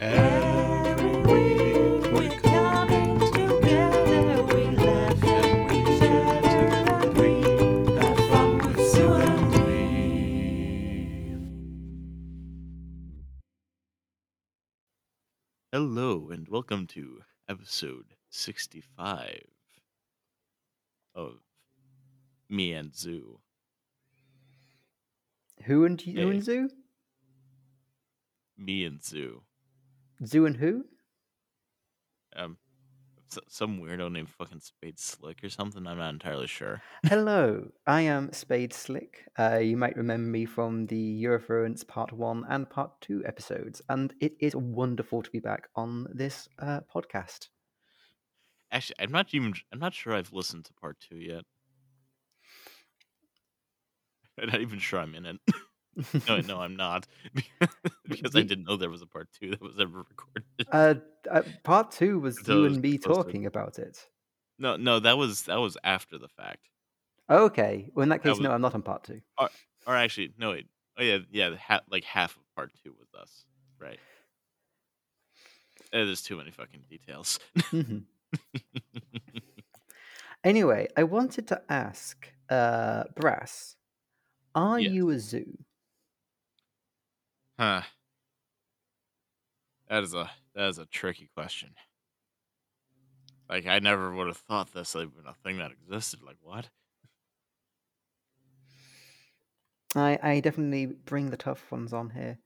Hello and welcome to episode 65 of Me and Zoo. Who and who Hey. and Zoo? Me and Zoo. Zoo and who? Um, some weirdo named fucking Spade Slick or something. I'm not entirely sure. Hello, I am Spade Slick. Uh, you might remember me from the Eurofluence Part 1 and Part 2 episodes, and it is wonderful to be back on this uh, podcast. Actually, I'm not even. I'm not sure I've listened to part two yet. I'm not even sure I'm in it. no, no, I'm not because I didn't know there was a part two that was ever recorded. uh, uh, part 2 was you was and me talking about it. no, no, that was that was after the fact. Okay, well, in that That case, no, I'm not on part 2. Or actually, no, wait. Oh yeah, yeah. Ha- like half of part two was us, right? Eh, there's too many fucking details. Mhm. Anyway, I wanted to ask uh, Brass, are Yes. you a zoo? Huh. That is a that is a tricky question. Like I never would have thought this even a thing that existed. Like what? I, I definitely bring the tough ones on here.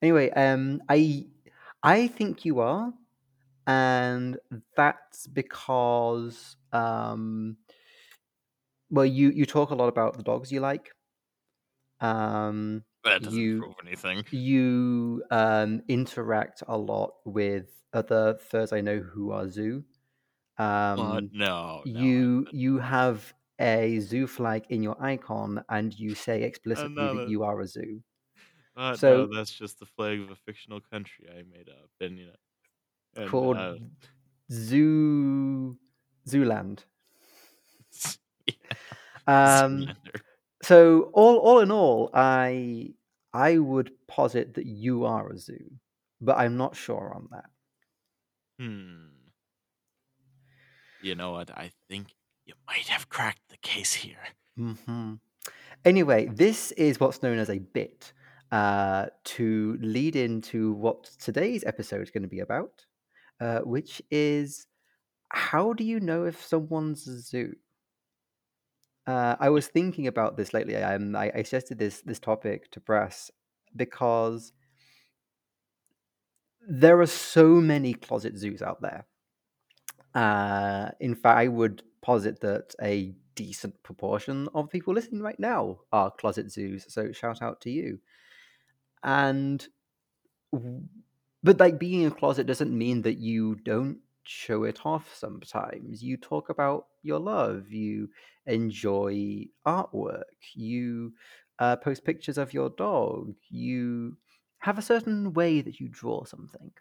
Anyway, um, I I think you are, and that's because um, well, you you talk a lot about the dogs you like. Um, That doesn't You- prove anything. you um interact a lot with other furs I know who are zoo. Um, What? No. no, you you have a zoo flag in your icon, and you say explicitly no, that that- you are a zoo. Uh, so- no, that's just the flag of a fictional country I made up, and you know, and, called uh, Zoo Zooland. yeah, Um. So all all in all, I I would posit that you are a zoo, but I'm not sure on that. Hmm. You know what? I think you might have cracked the case here. hmm Anyway, this is what's known as a bit uh, to lead into what today's episode is going to be about, uh, which is how do you know if someone's a zoo? Uh, I was thinking about this lately. I, I suggested this this topic to Brass because there are so many closet zoos out there. Uh, in fact, I would posit that a decent proportion of people listening right now are closet zoos. So shout out to you. And but like being in a closet doesn't mean that you don't show it off sometimes. You talk about your love, you enjoy artwork, you uh, post pictures of your dog, you have a certain way that you draw something.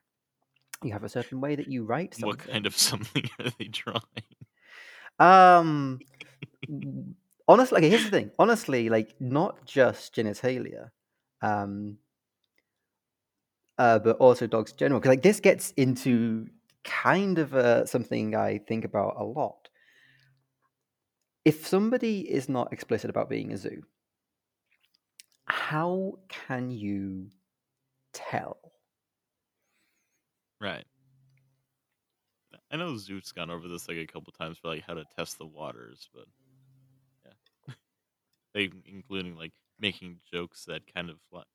You have a certain way that you write something. What kind of something are they drawing? Um, honestly, okay, here's the thing. Honestly, like not just genitalia, um, uh, but also dogs in general. Because like this gets into kind of uh, something I think about a lot. If somebody is not explicit about being a zoo, how can you tell? Right. I know Zoo's gone over this like a couple times for like how to test the waters, but yeah, they including like making jokes that kind of like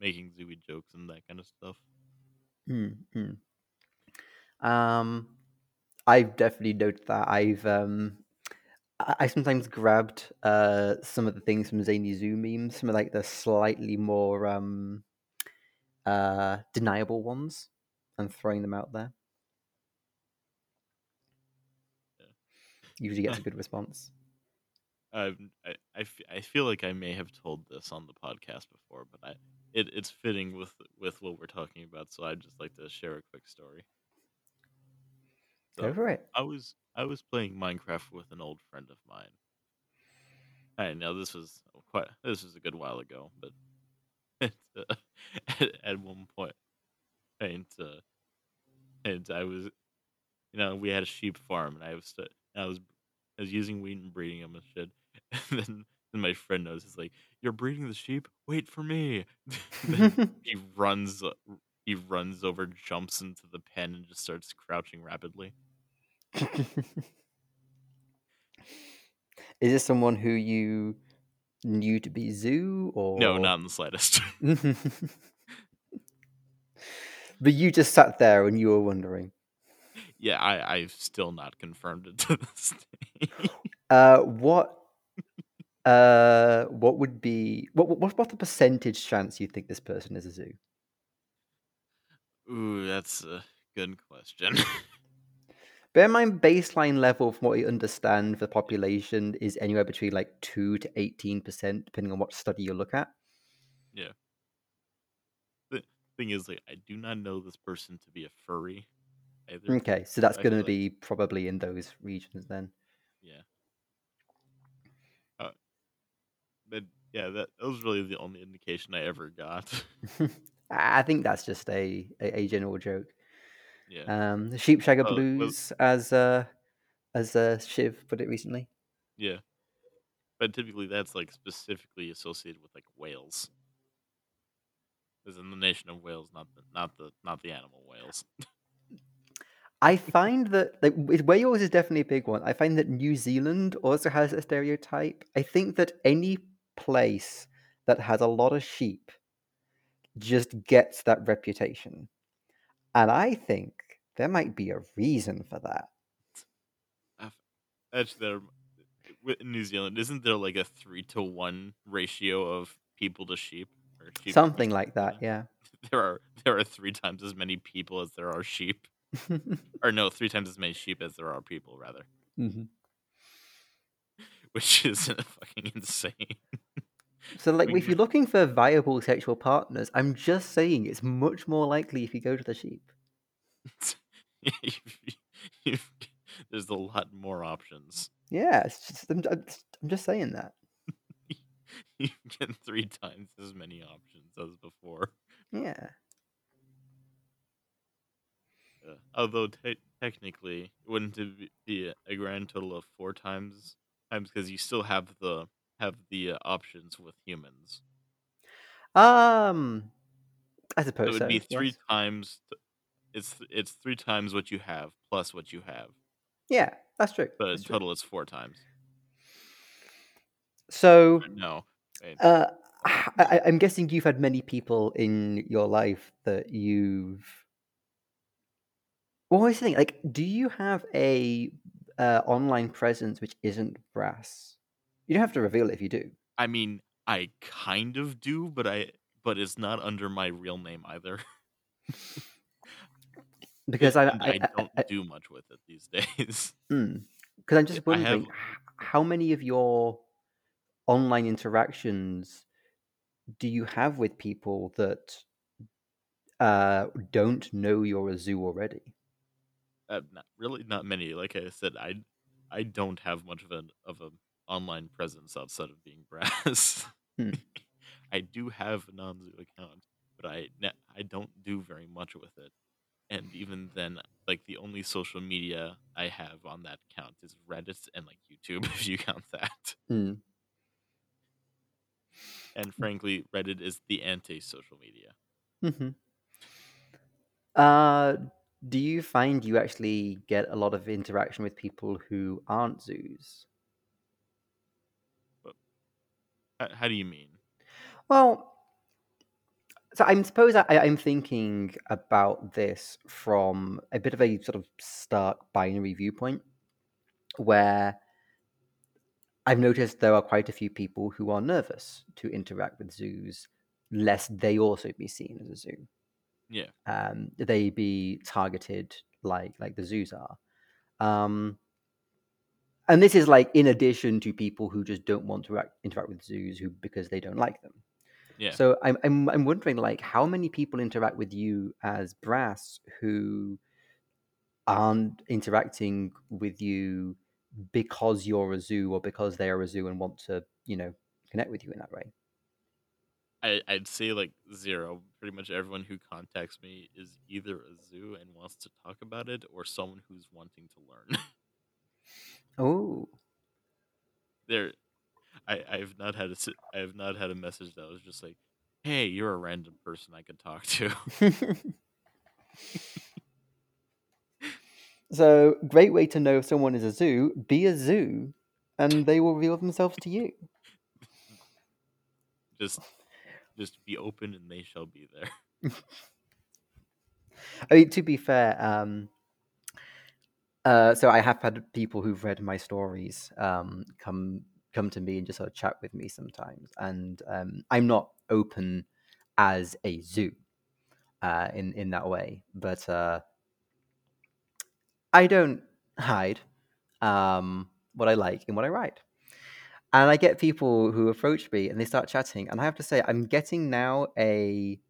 making zooey jokes and that kind of stuff. Mm, mm. Um, I've definitely noted that. I've um, I sometimes grabbed uh some of the things from Zany Zoo memes, some of like the slightly more um uh deniable ones, and throwing them out there. Yeah. Usually gets a good response. I've, I, I, f- I feel like I may have told this on the podcast before, but I it, it's fitting with with what we're talking about, so I'd just like to share a quick story. Go for it. I was I was playing Minecraft with an old friend of mine. I know this was quite this was a good while ago, but at, uh, at, at one point, and uh, and I was, you know, we had a sheep farm, and I was st- I was I was using wheat and breeding them and shit. And then, then my friend knows he's like, "You're breeding the sheep? Wait for me!" he runs uh, he runs over, jumps into the pen, and just starts crouching rapidly. Is this someone who you knew to be Zoo or No, not in the slightest. but you just sat there and you were wondering. yeah, I I've still not confirmed it to this day. Uh, what? Uh, what would be what? What? What's the percentage chance you think this person is a zoo? Ooh, that's a good question. Bear in mind, baseline level, from what you understand, for the population is anywhere between like two to eighteen percent, depending on what study you look at. yeah. The thing is, like, I do not know this person to be a furry either. Okay, so that's going to like- be probably in those regions then. Yeah. Uh, but yeah, that, that was really the only indication I ever got. I think that's just a a, a general joke. Yeah. Um, the Sheepshagger Oh, well- Blues, as uh, as uh, Shiv put it recently. yeah. But typically, that's like specifically associated with like whales. As in the nation of Wales, not the not the not the animal whales. I find that like Wales is definitely a big one. I find that New Zealand also has a stereotype. I think that any place that has a lot of sheep just gets that reputation. And I think there might be a reason for that. Actually, there in New Zealand isn't there like a three to one ratio of people to sheep or sheep Something like that, yeah. There are there are three times as many people as there are sheep, or no, three times as many sheep as there are people, rather, Mhm. which is fucking insane. So, like, mean, if you're looking for viable sexual partners, I'm just saying it's much more likely if you go to the sheep. There's a lot more options. Yeah, it's just, I'm, I'm just- saying that. You get three times as many options as before. Yeah. Uh, although te- technically, wouldn't it be- be a grand total of four times? Times because you still have the have the uh, options with humans. Um, I suppose it so. would be three yes. times. th- It's it's three times what you have plus what you have. Yeah, that's true. But in that's true. total, it's four times. So, No, uh, I- I'm guessing you've had many people in your life that you've. What was the thing? Like, do you have a uh, online presence which isn't brass? You don't have to reveal it if you do. I mean, I kind of do, but I but it's not under my real name either. Because I, I, I don't I, do much with it these days. because I'm just wondering have- how many of your online interactions do you have with people that uh, don't know you're a zoo already? uh, not really not many. Like I said, I I don't have much of an of a online presence outside of being brass. Hmm. I do have a non-zoo account, but I I don't do very much with it. And even then, like the only social media I have on that account is Reddit and like YouTube, if you count that. Hmm. And frankly, Reddit is the anti-social media. hmm Uh, do you find you actually get a lot of interaction with people who aren't zoos? How, how do you mean? Well, so I'm suppose I, I'm thinking about this from a bit of a sort of stark binary viewpoint, where I've noticed there are quite a few people who are nervous to interact with zoos, lest they also be seen as a zoo. Yeah. Um, they be targeted like like the zoos are. Um, and this is like in addition to people who just don't want to act, interact with zoos who because they don't like them. Yeah. So I'm, I'm I'm wondering like how many people interact with you as brass who aren't interacting with you because you're a zoo or because they are a zoo and want to you know connect with you in that way. I, I'd say like zero pretty much everyone who contacts me is either a zoo and wants to talk about it, or someone who's wanting to learn. Oh, there, I I've not had a I have not had a message that was just like, "Hey, you're a random person I could talk to." so great way to know if someone is a zoo. Be a zoo, and they will reveal themselves to you. just just be open and they shall be there. I mean, to be fair, um, uh, so I have had people who've read my stories um, come come to me and just sort of chat with me sometimes, and um, I'm not open as a zoo uh, in in that way, but uh, I don't hide um, what I like and what I write. And I get people who approach me and they start chatting, and I have to say, I'm getting now a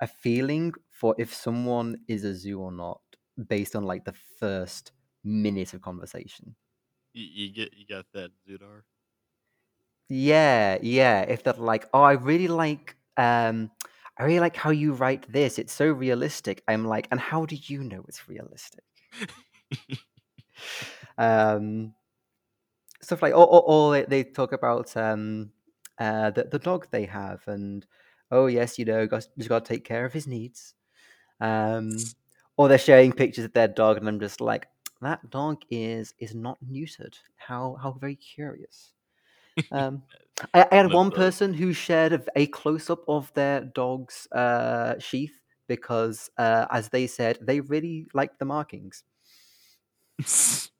a feeling for if someone is a zoo or not based on like the first minute of conversation. You, you get you got that Zudar. Yeah, yeah. If they're like, oh, I really like, um, I really like how you write this. It's so realistic. I'm like, and how do you know it's realistic? um, stuff like, or, or, or they, they talk about um, uh, the the dog they have, and oh yes, you know, got, just got to take care of his needs. Um, or they're sharing pictures of their dog, and I'm just like, that dog is is not neutered. How how very curious. Um, I, I had One person who shared a, a close up of their dog's uh, sheath because, uh, as they said, they really liked the markings.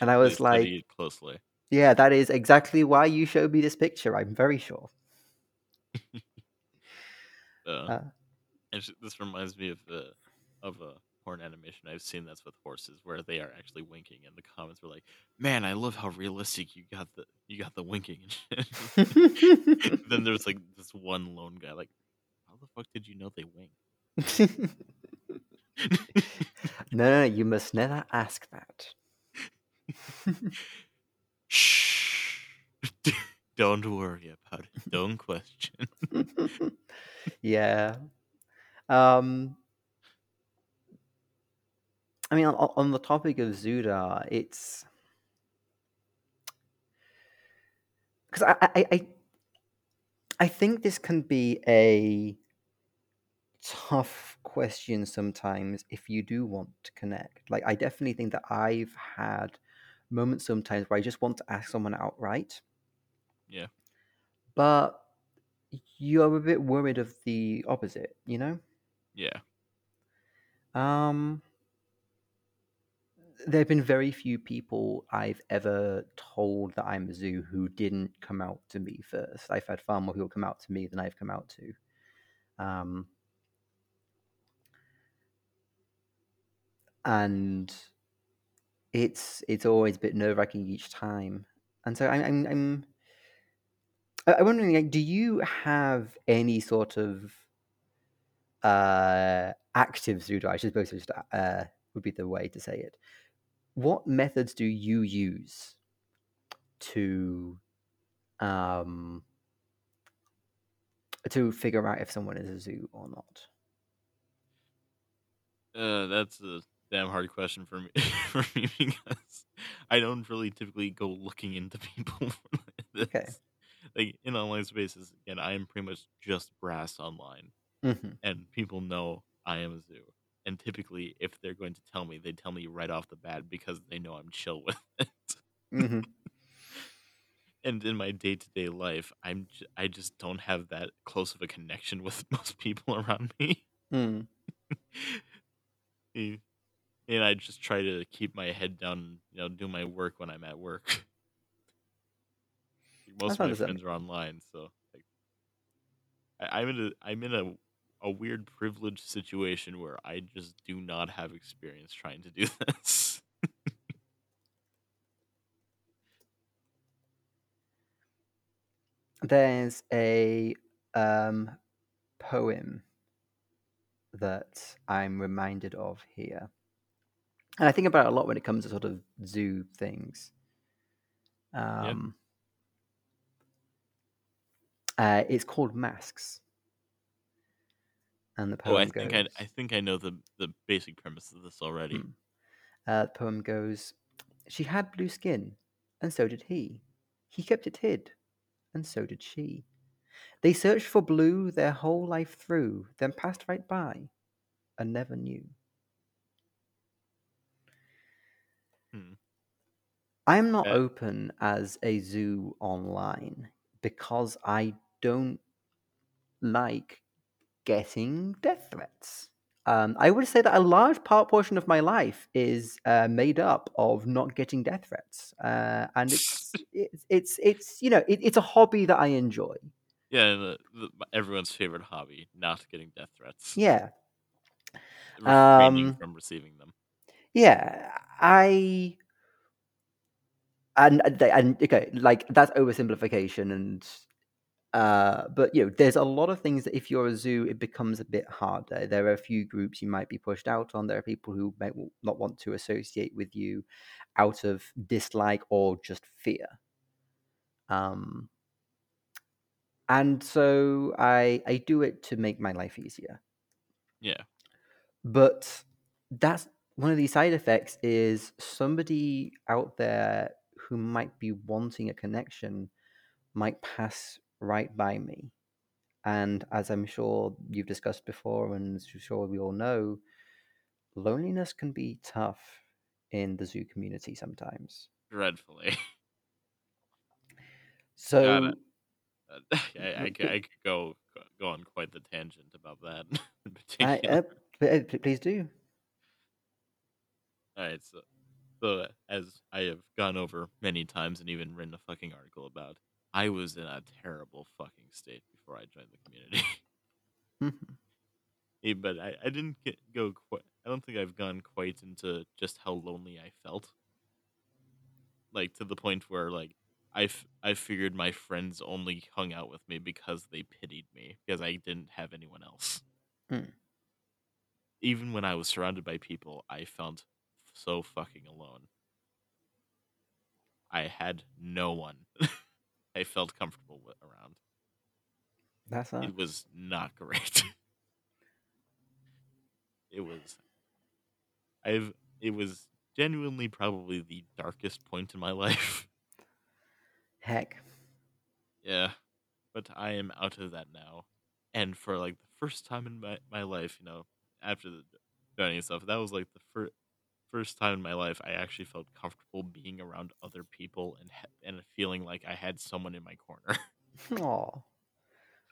And I was like, closely. yeah, that is exactly why you showed me this picture. I'm very sure. Uh, Uh, and this reminds me of the of a porn animation I've seen that's with horses where they are actually winking, and the comments were like, "Man, I love how realistic you got the you got the winking." and shit." then there's like this one lone guy, like, "How the fuck did you know they wink?" no, no, you must never ask that. Shh. Don't worry about it. Don't question. yeah. Um, I mean, on, on the topic of Zuda, it's because I, I, I, I think this can be a tough question sometimes if you do want to connect. Like, I definitely think that I've had moments sometimes where I just want to ask someone outright. Yeah. But you're a bit worried of the opposite, you know? Yeah. Um, there have been very few people I've ever told that I'm a zoo who didn't come out to me first. I've had far more people come out to me than I've come out to. Um, and it's it's always a bit nerve wracking each time. And so I'm I'm, I'm I'm wondering, like, do you have any sort of uh, active pseudo? I suppose uh, would be the way to say it. What methods do you use to um, to figure out if someone is a zoo or not? Uh, that's a damn hard question for me for me because I don't really typically go looking into people this. Okay. Like in online spaces, again, I am pretty much just brass online, hmm and people know I am a zoo. And typically, if they're going to tell me, they tell me right off the bat because they know I'm chill with it. hmm and in my day to day life, I'm j- I just don't have that close of a connection with most people around me. Mm. And I just try to keep my head down, and, you know, do my work when I'm at work. Most of my understandable. friends are online, so like, I, I'm in a I'm in a a weird privileged situation where I just do not have experience trying to do this. There's a um, poem that I'm reminded of here. And I think about it a lot when it comes to sort of zoo things. Um, uh, it's called Masks. And the Oh, I poem think. I I think I know the the basic premise of this already. Hmm. Uh, the poem goes She had blue skin, and so did he. He kept it hid, and so did she. They searched for blue their whole life through, then passed right by, and never knew. Hmm. I'm not Uh, open as a zoo online because I don't like getting death threats. Um, I would say that a large part portion of my life is uh, made up of not getting death threats, uh, and it's it's it's it's you know it, it's a hobby that I enjoy. Yeah, the, the, everyone's favorite hobby, not getting death threats, Yeah, refraining um, from receiving them. yeah. I and and and okay, like that's oversimplification, and uh, but you know, there's a lot of things that if you're a zoo, it becomes a bit harder. There are a few groups you might be pushed out on. There are people who might not want to associate with you out of dislike or just fear. Um, and so I I do it to make my life easier. Yeah, But that's one of the side effects is somebody out there who might be wanting a connection might pass right by me. And as I'm sure you've discussed before, and as I'm sure we all know, loneliness can be tough in the zoo community sometimes. dreadfully. So, uh, I, I, could, I could go go on quite the tangent about that in I, particular. uh, uh, please do. All right, so so as I have gone over many times and even written a fucking article about, I was in a terrible fucking state before I joined the community. Mhm. Eh, but I, I didn't get, go quite. I don't think I've gone quite into just how lonely I felt. Like to the point where like I f- I figured my friends only hung out with me because they pitied me because I didn't have anyone else. Mm. Even when I was surrounded by people, I felt so fucking alone. I had no one I felt comfortable with around. That's that. It was not great. it was I've it was genuinely probably the darkest point in my life. Heck. yeah. But I am out of that now. And for like the first time in my, my life, you know, after the joining stuff, that was like the fir- first time in my life I actually felt comfortable being around other people and ha- and feeling like I had someone in my corner. Aw.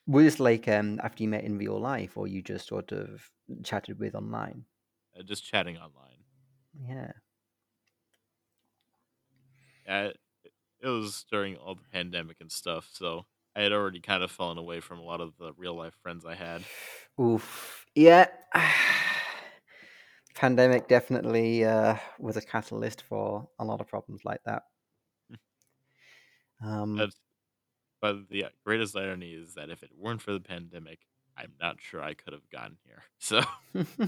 Was this like um, after you met in real life, or you just sort of chatted with online? Uh, just chatting online. Yeah. It, it was during all the pandemic and stuff, so I had already kind of fallen away from a lot of the real life friends I had. Oof. Yeah. Pandemic definitely uh, was a catalyst for a lot of problems like that. Um, That's, but the greatest irony is that if it weren't for the pandemic, I'm not sure I could have gotten here. So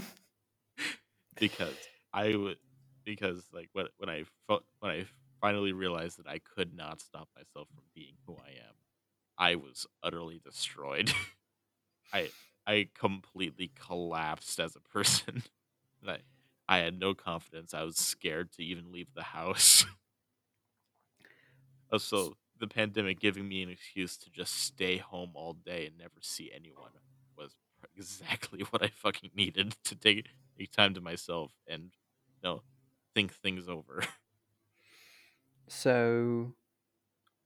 because I would because like when when I when I finally realized that I could not stop myself from being who I am, I was utterly destroyed. I I completely collapsed as a person. I I had no confidence. I was scared to even leave the house. also, the pandemic giving me an excuse to just stay home all day and never see anyone was exactly what I fucking needed to take take time to myself and you know think things over. so,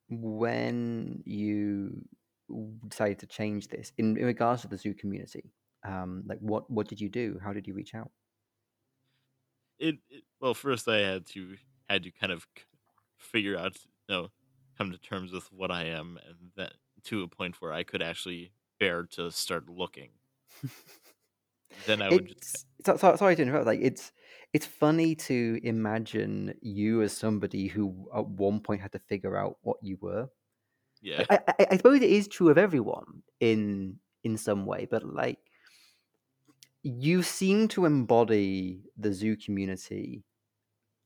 when you decided to change this, in, in regards to the zoo community, um, like what what did you do? How did you reach out? It, it well first i had to had to kind of figure out you know come to terms with what i am and that to a point where i could actually bear to start looking then i would It's so, sorry to interrupt. Like it's it's funny to imagine you as somebody who at one point had to figure out what you were. yeah I, I, I suppose it is true of everyone in in some way, but like you seem to embody the zoo community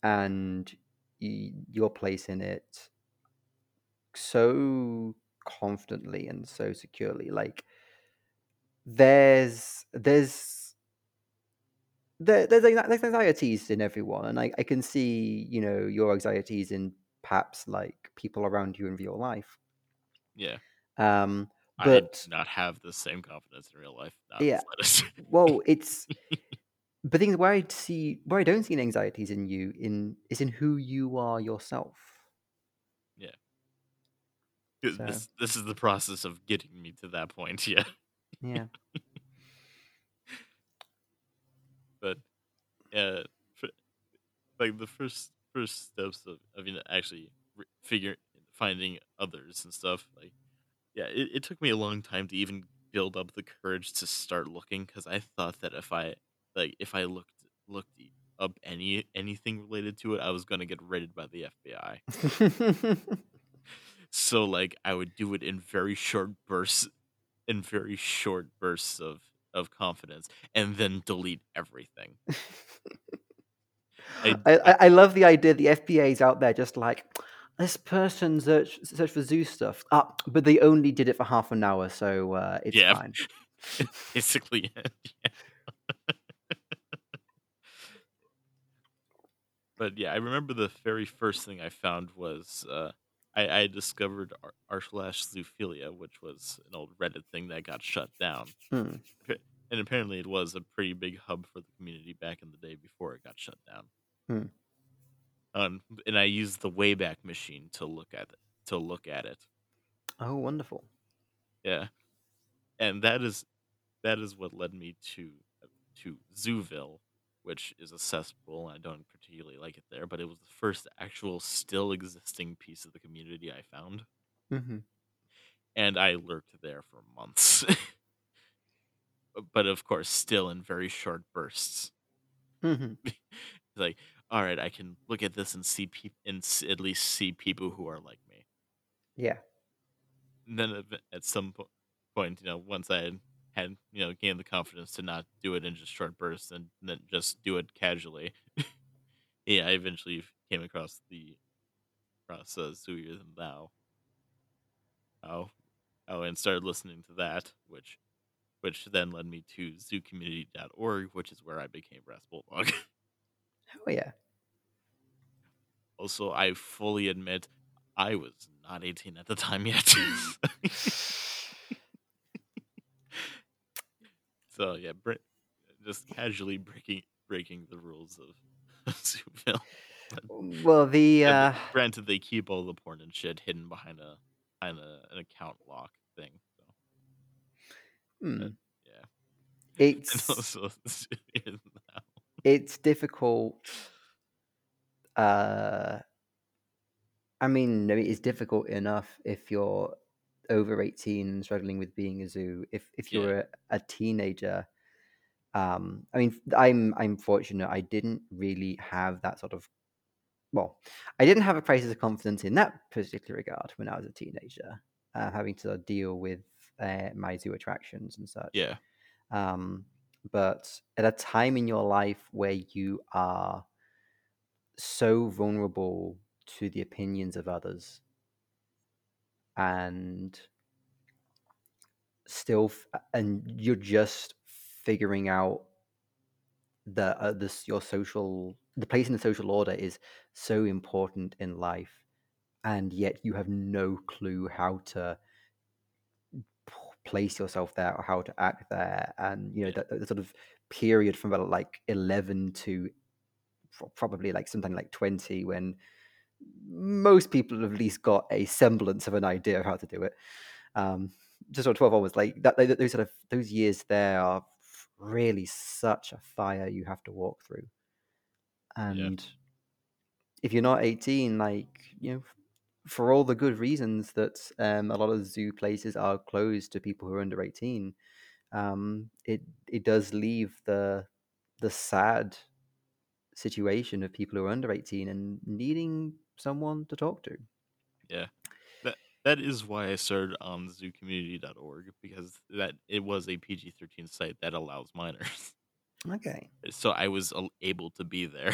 and y- your place in it so confidently and so securely. Like there's there's there, there's there's anxieties in everyone, and I, I can see you know your anxieties in perhaps like people around you in real life. Yeah. Um, I but not have the same confidence in real life. Not yeah, well, it's but things where I see where I don't see anxieties in you in is in who you are yourself. So This this is the process of getting me to that point. Yeah. yeah, But yeah, fir- like the first first steps of, you know actually re- figure finding others and stuff. Like yeah, it, it took me a long time to even build up the courage to start looking because I thought that if I like if I looked looked up any anything related to it, I was gonna get raided by the FBI. So like I would do it in very short bursts, in very short bursts of of confidence, and then delete everything. I, I, I I love the idea the FBI is out there just like this person search search for zoo stuff. Ah, but they only did it for half an hour, so uh, it's yeah, fine. basically. yeah. but yeah, I remember the very first thing I found was uh, I, I discovered Ar- R slash zoophilia, which was an old Reddit thing that got shut down. Hmm. And apparently, it was a pretty big hub for the community back in the day before it got shut down. Hmm. Um, and I used the Wayback Machine to look at it. To look at it, Oh, wonderful. yeah, and that is that is what led me to to Zooville, which is a cesspool. I don't particularly like it there, but it was the first actual still existing piece of the community I found, hmm and I lurked there for months. but of course, still in very short bursts. hmm like, all right, I can look at this and see peop and at least see people who are like me. Yeah. And then at, some po- point, you know, once I had, had you know gained the confidence to not do it in just short bursts and then just do it casually, yeah, I eventually came across the across uh, Zooier Than Thou. Oh, oh, and started listening to that, which which then led me to zoocommunity.org, which is where I became Bulldog. Oh yeah. Also, I fully admit I was not 18 at the time yet. so yeah, bre- just casually breaking breaking the rules of Zooville. Well, the uh, granted, they keep all the porn and shit hidden behind a behind a, an account lock thing. So hmm, yeah, and it's also it's difficult. Uh, I mean, it's difficult enough if you're over 18 and struggling with being a zoo. If if you're a, a teenager, um, I mean, I'm I'm fortunate. I didn't really have that sort of. Well, I didn't have a crisis of confidence in that particular regard when I was a teenager, uh, having to deal with uh, my zoo attractions and such. Yeah, Um, but at a time in your life where you are so vulnerable to the opinions of others and still f- and you're just figuring out that uh, this your social the place in the social order is so important in life and yet you have no clue how to place yourself there or how to act there and you know that the sort of period from about like 11 to probably like something like 20 when most people have at least got a semblance of an idea of how to do it. Um just sort of 12 onwards like that those sort of those years there are really such a fire you have to walk through. And if you're not 18 like you know for all the good reasons that um, a lot of zoo places are closed to people who are under 18 um, it it does leave the the sad situation of people who are under 18 and needing someone to talk to yeah. That that is why I started on zoocommunity.org because that it was a PG-13 site that allows minors. okay so I was able to be there.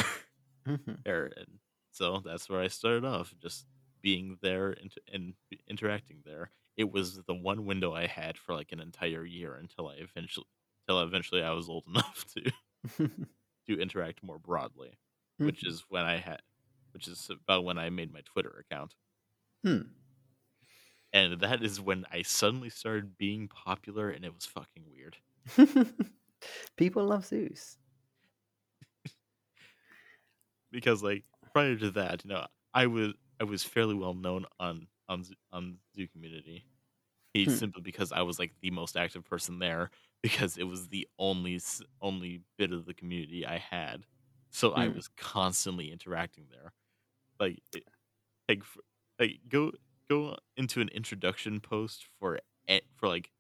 Mhm. there and so that's where I started off, just being there and, and interacting there. it was the one window I had for like an entire year until I eventually, until eventually I was old enough to to interact more broadly, which Mhm. is when I had, which is about when I made my Twitter account, Hmm. and that is when I suddenly started being popular, and it was fucking weird. People love Zeus. because like prior to that, you know, I was I was fairly well known on on on Zoo Community. He Hmm. simply because I was like the most active person there because it was the only only bit of the community I had, so I Hmm. was constantly interacting there. Like it, like like go go into an introduction post for for like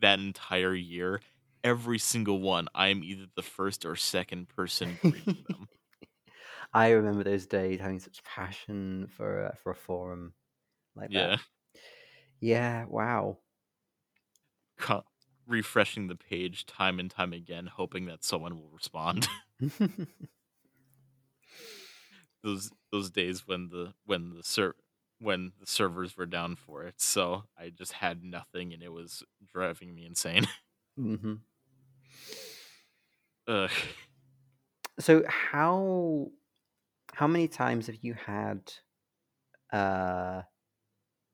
that entire year. Every single one, I am either the first or second person greeting them. I remember those days having such passion for a, for a forum like Yeah. that. Yeah. Wow. Refreshing the page time and time again, hoping that someone will respond. those those days when the when the ser- when the servers were down for it, so I just had nothing, and it was driving me insane. hmm Ugh. So how how many times have you had uh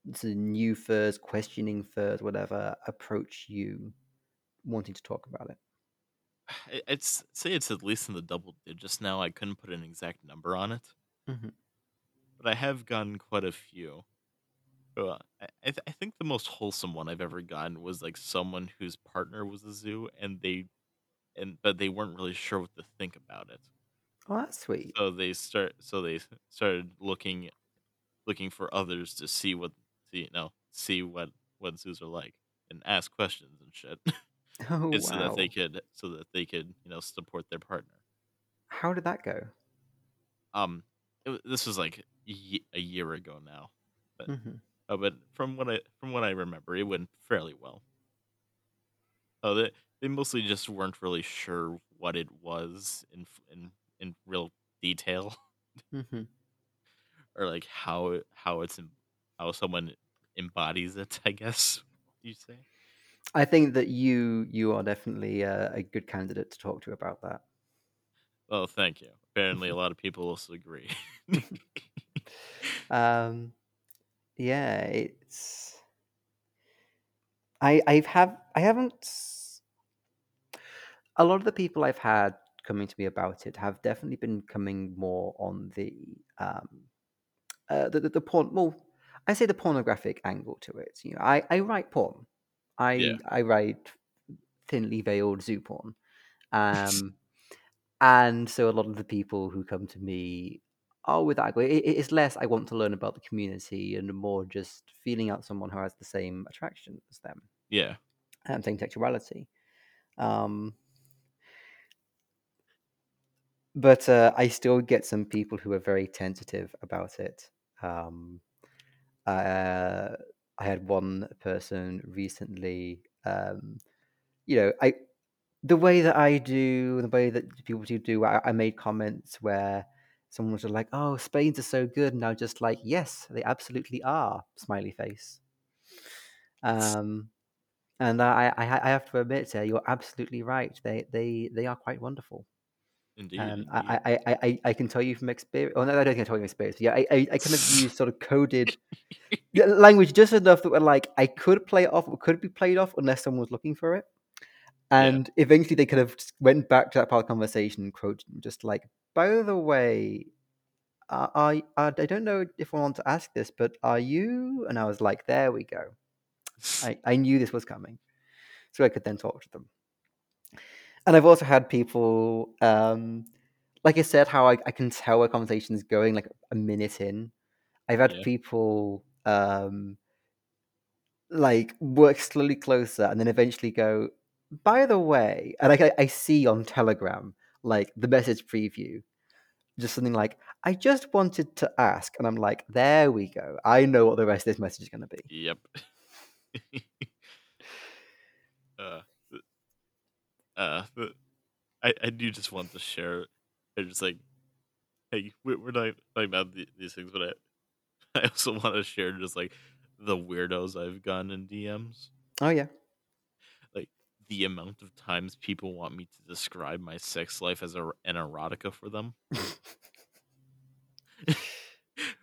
the new furs, questioning furs, whatever, approach you wanting to talk about it? I- I'd say it's at least in the double digits now. I couldn't put an exact number on it, Mhm. but I have gotten quite a few. Uh, I, I, th- I think the most wholesome one I've ever gotten was like someone whose partner was a zoo, and they, and but they weren't really sure what to think about it. Oh, that's sweet. So they start, so they started looking, looking for others to see what, see, you know, see what what zoos are like, and ask questions and shit, Oh and so that they could, so that they could, you know, support their partner. How did that go? Um, it, this was like ye- a year ago now, but hmm uh, but from what I from what I remember, it went fairly well. Oh, they they mostly just weren't really sure what it was in in in real detail, hmm or like how how it's how someone embodies it. I guess you say. I think that you you are definitely a, a good candidate to talk to about that. Oh, thank you. Apparently, a lot of people also agree. Um, yeah, it's I I've have I haven't a lot of the people I've had coming to me about it have definitely been coming more on the um uh, the, the the porn well I say the pornographic angle to it. You know, I I write porn. Yeah. I I write thinly veiled zoo porn. Um and so a lot of the people who come to me are with that. It, it- it's less I want to learn about the community and more just feeling out someone who has the same attraction as them yeah. and same sexuality. Um, but uh, I still get some people who are very tentative about it. Um, uh, I had one person recently. Um, you know, I the way that I do, the way that people do do, I, I made comments where someone was like, "Oh, spades are so good," and I was just like, "Yes, they absolutely are." Smiley face. Um, and I, I, I have to admit, uh, you're absolutely right. They, they, they are quite wonderful. Indeed. And indeed. I, I, I, I, can tell you from experience. Oh no, I don't think tell you from experience. Yeah, I, I, I kind of use sort of coded language just enough that we're like I could play it off, or could be played off unless someone was looking for it. And eventually, they kind of just went back to that part of the conversation, and quoted him, just like, "By the way, uh, I, I, I don't know if I want to ask this, but are you?" And I was like, "There we go. I, I knew this was coming, so I could then talk to them." And I've also had people, um, like I said, how I, I can tell a conversation is going like a minute in. I've had Yeah. people um, like work slowly closer and then eventually go, by the way, and I, I see on Telegram like the message preview, just something like, I just wanted to ask. And I'm like, there we go. I know what the rest of this message is going to be. Yep. uh, uh, th- I I do just want to share. I just like, hey, we- we're not talking about these things, but I I also want to share just like the weirdos I've gotten in DMs. Oh yeah. Like the amount of times people want me to describe my sex life as a, an erotica for them,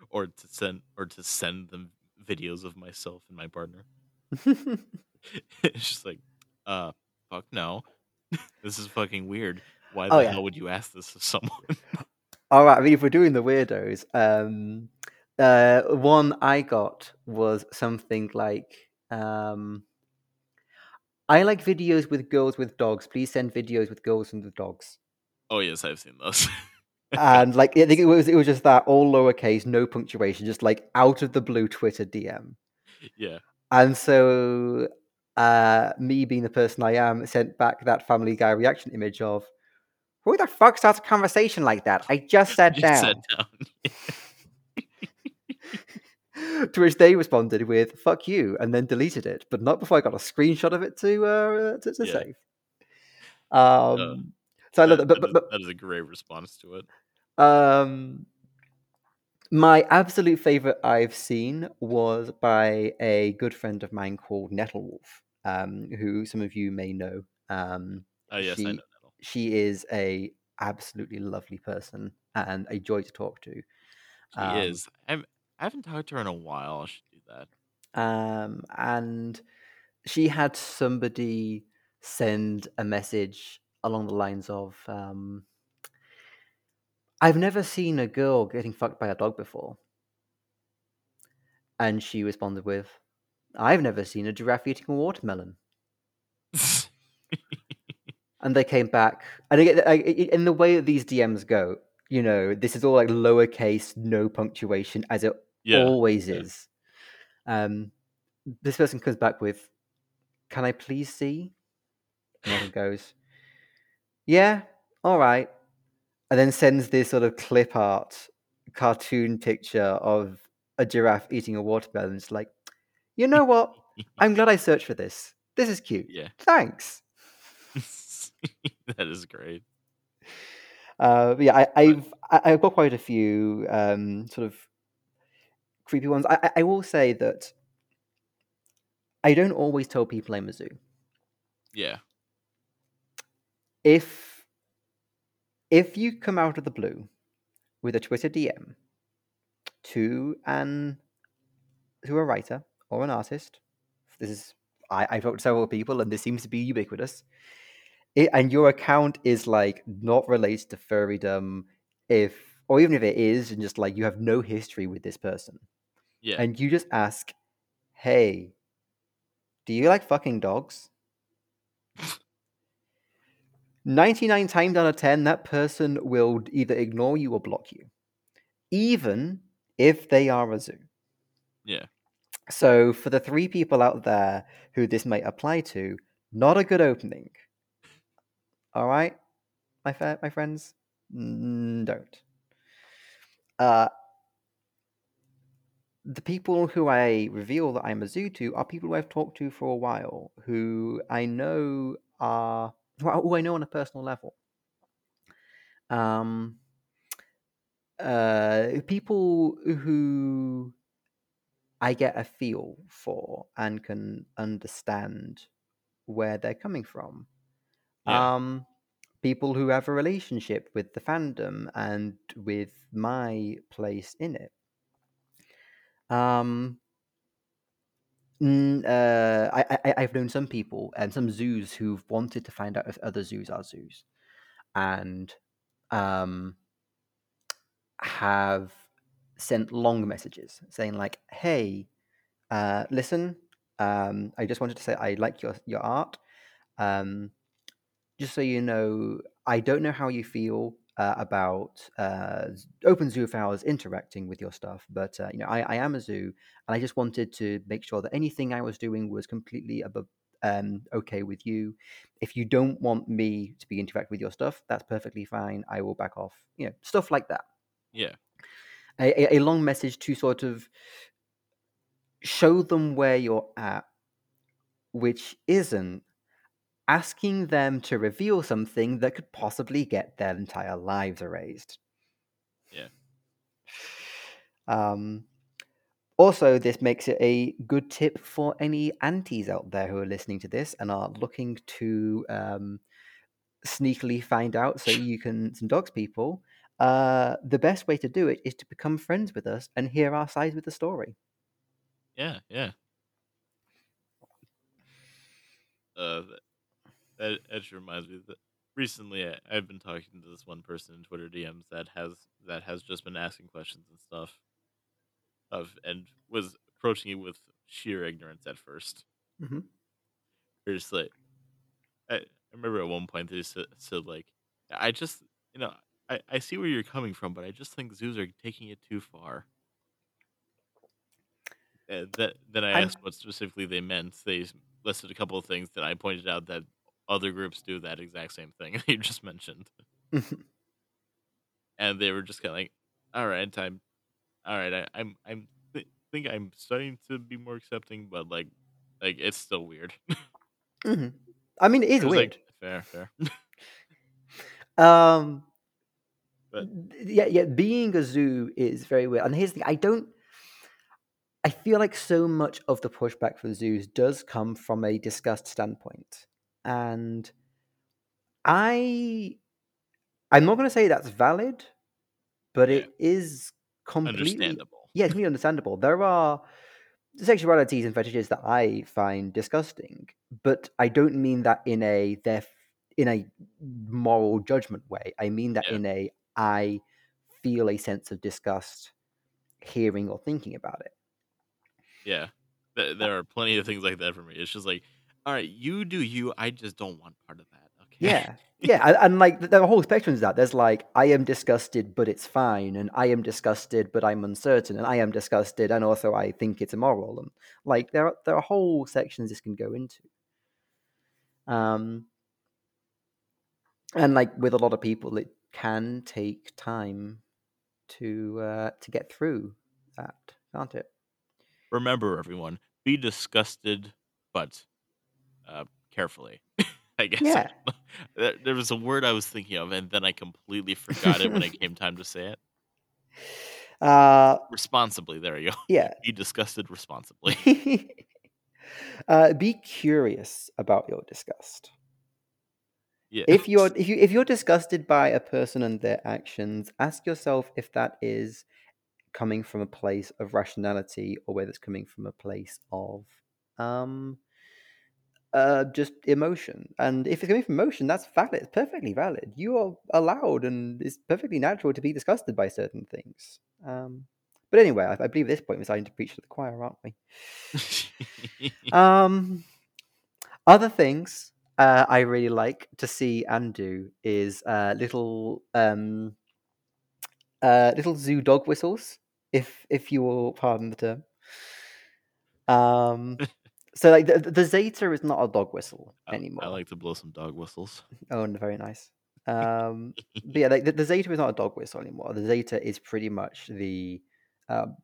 or to send or to send them videos of myself and my partner. it's just like, uh, fuck no, this is fucking weird. Why the Oh, yeah. hell would you ask this of someone? All right. I mean, if we're doing the weirdos, um, uh, one I got was something like, um, I like videos with girls with dogs. Please send videos with girls and with dogs. oh yes, I've seen those. And like, I think it was it was just that all lowercase, no punctuation, just like out of the blue Twitter DM. yeah, And so, uh, me being the person I am, sent back that Family Guy reaction image of, "Who the fuck starts a conversation like that? I just sat Just down." sat down. to which they responded with "fuck you" and then deleted it, but not before I got a screenshot of it to uh, to, to Yeah. save. Um, so I love That- that, but, but, that is a great response to it. um, my absolute favorite I've seen was by a good friend of mine called Nettlewolf, um, who some of you may know. Um, Oh yes, I She- know that. she is a absolutely lovely person and a joy to talk to. She Um, is. I'm, I haven't talked to her in a while. I should do that. um, and she had somebody send a message along the lines of, um, "I've never seen a girl getting fucked by a dog before," and she responded with, "I've never seen a giraffe eating a watermelon." And they came back, and again, I- I- in the way that these DMs go, you know, this is all like lowercase, no punctuation, as it yeah. always yeah. is. Um, this person comes back with, "Can I please see?" And then goes, "Yeah, all right," and then sends this sort of clip art cartoon picture of a giraffe eating a watermelon. It's like, you know what? I'm glad I searched for this. This is cute. yeah. Thanks. that is great. Uh, yeah, I, I've I- I've got quite a few um, sort of creepy ones. I, I- I will say that I don't always tell people I'm a zoo. Yeah. If if you come out of the blue with a Twitter DM to an to a writer or an artist, this is I, I've talked to several people and this seems to be ubiquitous. It, and your account is like not related to furrydom, if or even if it is, and just like you have no history with this person, Yeah. and you just ask, "Hey, do you like fucking dogs?" 99 times out of 10, that person will either ignore you or block you, even if they are a zoo. yeah. So, for the three people out there who this might apply to, not a good opening. All right, my fa- my friends, Mm, don't. Uh, the people who I reveal that I'm a zoo to are people who I've talked to for a while, who I know are who I- know on a personal level. Um, uh, people who I get a feel for and can understand where they're coming from. Yeah. Um, people who have a relationship with the fandom and with my place in it. Um, n- uh, I, I, I've known some people and some zoos who've wanted to find out if other zoos are zoos, and um, have sent long messages saying like, "Hey, uh, listen, um, I just wanted to say I like your your art. Um, just so you know, I don't know how you feel uh, about uh, open zoophores interacting with your stuff, but uh, you know, I, I am a zoo, and I just wanted to make sure that anything I was doing was completely above, um, okay with you. If you don't want me to be interacting with your stuff, that's perfectly fine. I will back off. You know, stuff like that. Yeah. A, a long message to sort of show them where you're at, which isn't asking them to reveal something that could possibly get their entire lives erased. Yeah. Um, Also, this makes it a good tip for any antis out there who are listening to this and are looking to um, sneakily find out so you can some dogs people. Uh, the best way to do it is to become friends with us and hear our side with the story. Yeah, yeah. Uh, that actually reminds me that recently I, I've been talking to this one person in Twitter DMs that has that has just been asking questions and stuff of and was approaching it with sheer ignorance at first. Mhm. They're just like, I, I remember at one point they said, said like, I just you know I, I see where you're coming from, but I just think zoos are taking it too far. Uh, that then I I'm- asked what specifically they meant. They listed a couple of things that I pointed out that other groups do that exact same thing you just mentioned, and they were just kind of like, "All right, I'm, all right, I, I'm, I'm, th- think I'm starting to be more accepting, but like, like it's still weird." Mhm. I mean, it is It weird. like, fair, fair. Um, But- yeah, yeah. Being a zoo is very weird. And here's the thing: I don't. I feel like so much of the pushback for zoos does come from a disgust standpoint, and I, I'm not going to say that's valid, but Yeah. it is completely Understandable. yeah, it's completely understandable. There are sexualities and fetishes that I find disgusting, but I don't mean that in a they're in a moral judgment way. I mean that Yeah. in a I feel a sense of disgust hearing or thinking about it. Yeah, uh there are plenty of things like that for me. It's just like, all right, you do you. I just don't want part of that. Okay. Yeah. Yeah, and, and like the, the whole spectrum is that there's like I am disgusted, but it's fine, and I am disgusted, but I'm uncertain, and I am disgusted, and also I think it's immoral, and like there are there are whole sections this can go into. Um, and like with a lot of people, it can take time to uh, to get through that, can't it? Remember, everyone, be disgusted, but uh, carefully. I guess. Yeah. there was a word I was thinking of, and then I completely forgot it when it came time to say it. Uh, Responsibly. There you go. yeah. Be disgusted responsibly. uh, be curious about your disgust. Yeah. if you're if you if you're disgusted by a person and their actions, ask yourself if that is coming from a place of rationality or whether it's coming from a place of um uh just emotion. And if it's coming from emotion, that's valid. It's perfectly valid. You are allowed and it's perfectly natural to be disgusted by certain things. Um but anyway, I, I believe at this point we're starting to preach to the choir, aren't we? Um, other things uh, I really like to see and do is uh, little um, uh, little zoo dog whistles, if if you will pardon the term. Um, so like the, the Zeta is not a dog whistle I, anymore. I like to blow some dog whistles. Oh, and very nice. Um, but yeah, like the, the Zeta is not a dog whistle anymore. The Zeta is pretty much the um,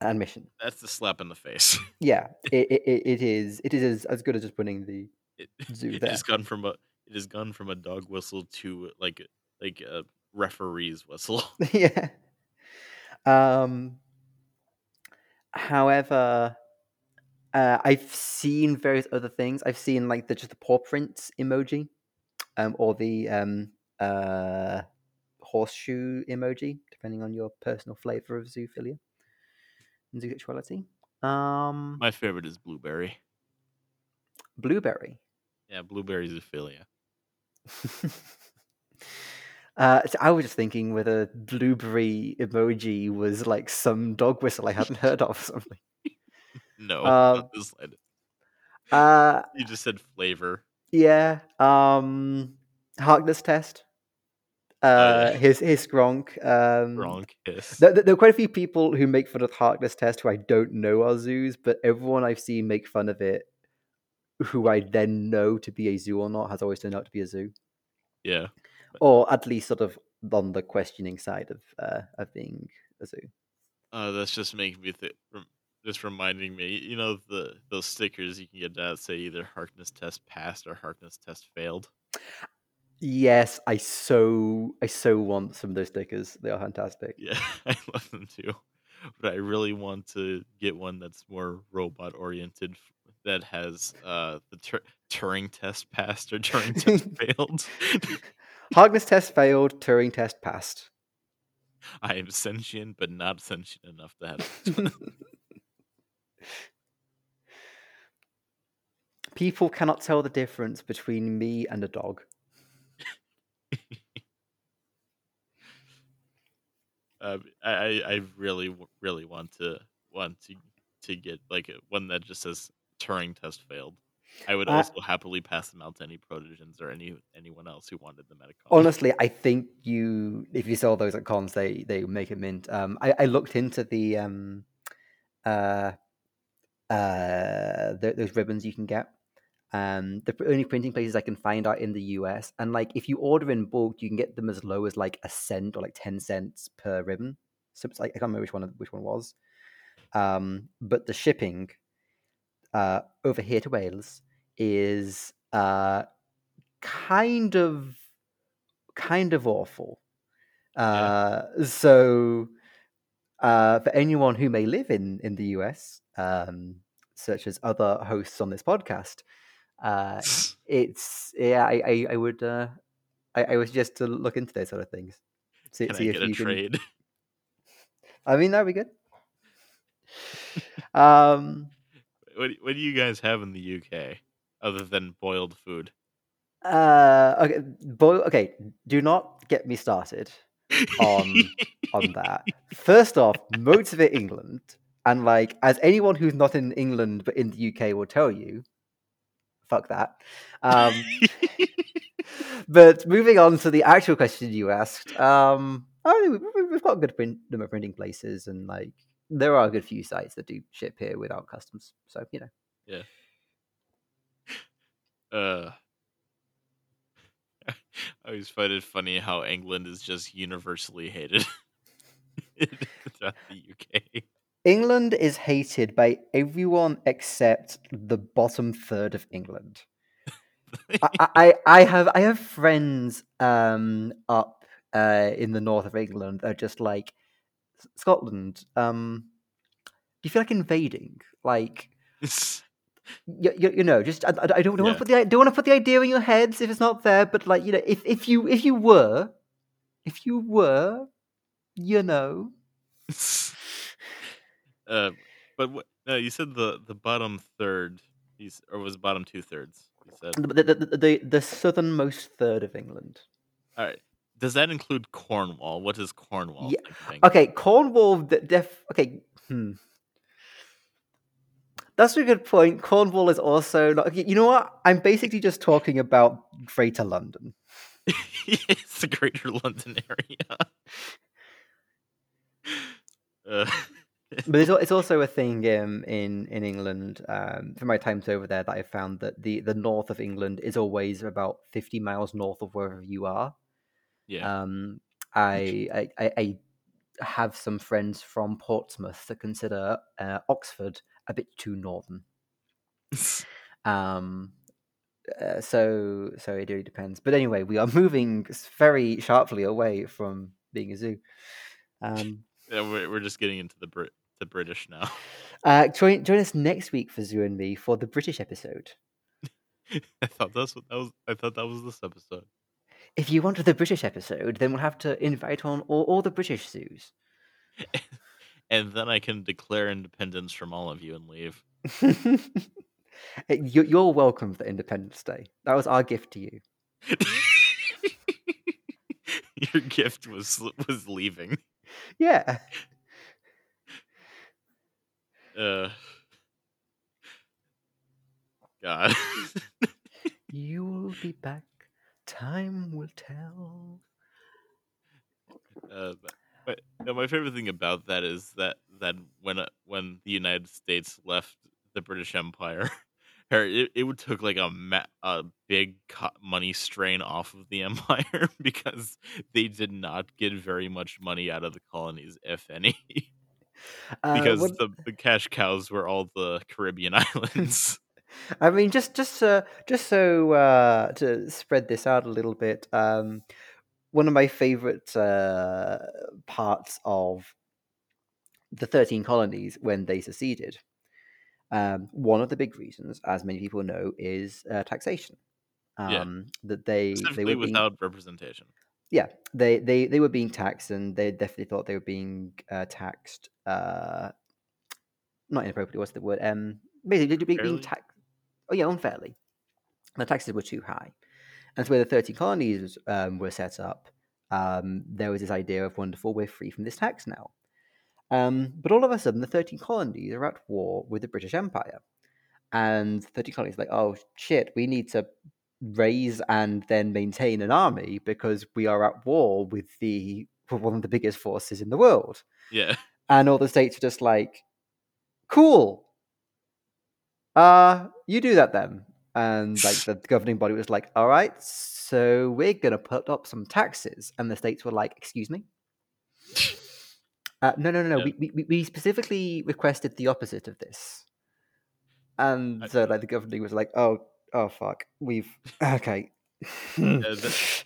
admission. That's the slap in the face. Yeah, it, it, it- is. It is as, as good as just putting the It, Zoo it there. has gone from a it has gone from a dog whistle to like like a referee's whistle. yeah. Um. However, uh, I've seen various other things. I've seen like the just the paw prints emoji, um, or the um uh horseshoe emoji, depending on your personal flavor of zoophilia and zoosexuality. Um, My favorite is blueberry. blueberry. Yeah, blueberry zoophilia. Uh, so I was just thinking whether blueberry emoji was like some dog whistle I hadn't heard of or something. No, Um, not the slightest. Uh, You just said flavor. yeah. Um, Harkness test. Uh, yeah. his his Gronk. Um, Wrong kiss. there, there are quite a few people who make fun of Harkness test who I don't know are zoos, but everyone I've seen make fun of it, who I then know to be a zoo or not, has always turned out to be a zoo, yeah. or at least sort of on the questioning side of uh, of being a zoo. Uh, that's just making me think. Just reminding me, you know, the those stickers you can get that say either Harkness test passed or Harkness test failed. Yes, I so I so want some of those stickers. They are fantastic. Yeah, I love them too. but I really want to get one that's more robot oriented that has uh the tur- Turing test passed or Turing test failed. Harkness test failed. Turing test passed. I am sentient, but not sentient enough to have. People cannot tell the difference between me and a dog. uh, I I I really really want to want to to get like one that just says Turing test failed. I would Uh, also happily pass them out to any protogens or any anyone else who wanted them at a con. Honestly, I think you if you sell those at cons, they they make a mint. Um, I, I looked into the um, uh, uh, th- those ribbons you can get. Um, the only printing places I can find are in the US, and like if you order in bulk, you can get them as low as like a cent or like ten cents per ribbon. So it's like I can't remember which one which one was. Um, but the shipping uh, over here to Wales is uh, kind of kind of awful. Uh, so uh, for anyone who may live in in the US, um, such as other hosts on this podcast, uh, it's yeah, I I, I would uh, I, I would suggest to look into those sort of things. See, Can see I if get a you can. I mean, that'd be good. um, What do- what do you guys have in the UK other than boiled food? uh, okay, boy, okay. Do not get me started on on that. First off, most of it England, and like as anyone who's not in England but in the UK will tell you, fuck that. Um, but moving on to the actual question you asked, um, I mean, we- we- we've got a good print, number of printing places, and like there are a good few sites that do ship here without customs. So you know, yeah. uh, I always find it funny how England is just universally hated throughout the UK. England is hated by everyone except the bottom third of England. I, I, I have I have friends um up uh in the north of England that are just like Scotland. Um, do you feel like invading? Like you, you, you know, just I, I I don't want to put the I don't want to put the idea in your heads if it's not there. But like you know, if if you if you were, if you were, you know, uh, but what? No, you said the the bottom third. You s- or was bottom two thirds? You said. the the, the, the, the southernmost third of England. All right. Does that include Cornwall? What is Cornwall? Yeah. Okay, Cornwall. Def. Okay. Hmm. That's a good point. Cornwall is also not. okay, You know what? I'm basically just talking about Greater London. it's the Greater London area. uh, But it's, it's also a thing um, in in England. Um, from my times over there, that I found that the the north of England is always about 50 miles north of wherever you are. yeah. Um, I, I I have some friends from Portsmouth that consider uh, Oxford a bit too northern. Um, uh, so so it really depends. But anyway, we are moving very sharply away from being a zoo. Um, Yeah, we're, we're just getting into the Brit the British now. uh, join join us next week for Zoo and Me for the British episode. I thought that's what that was. I thought that was this episode. If you want the British episode, then we'll have to invite on all, all the British zoos. And then I can declare independence from all of you and leave. You- You're welcome for Independence Day. That was our gift to you. Your gift was was leaving. Yeah. Uh, God. You will be back. Time will tell. Uh, but, but no, my favorite thing about that is that that when uh, when the United States left the British Empire, it, it would took like a ma- a big money strain off of the empire because they did not get very much money out of the colonies, if any, Uh, because what- the, the cash cows were all the Caribbean islands. I mean, just just uh, just so uh, to spread this out a little bit, um, one of my favorite uh, parts of the 13 colonies when they seceded. Um, one of the big reasons, as many people know, is uh, taxation. Yeah. Um, That they they were being, without representation. Yeah they, they they were being taxed, and they definitely thought they were being uh, taxed. Uh, not inappropriately. What's the word? Um, basically being, being taxed. Oh yeah, unfairly. The taxes were too high, and so where the 13 colonies um, were set up, um, there was this idea of wonderful, we're free from this tax now. Um, but all of a sudden, the 13 colonies are at war with the British Empire. And 13 colonies are like, oh shit, we need to raise and then maintain an army because we are at war with the with one of the biggest forces in the world. Yeah. And all the states are just like, cool. Uh, you do that then. And like the governing body was like, all right, so we're gonna put up some taxes. And the states were like, excuse me? Uh, no, no, no, no. Yeah. We, we we specifically requested the opposite of this, and I- so like the governing was like, "Oh, oh, fuck, we've okay."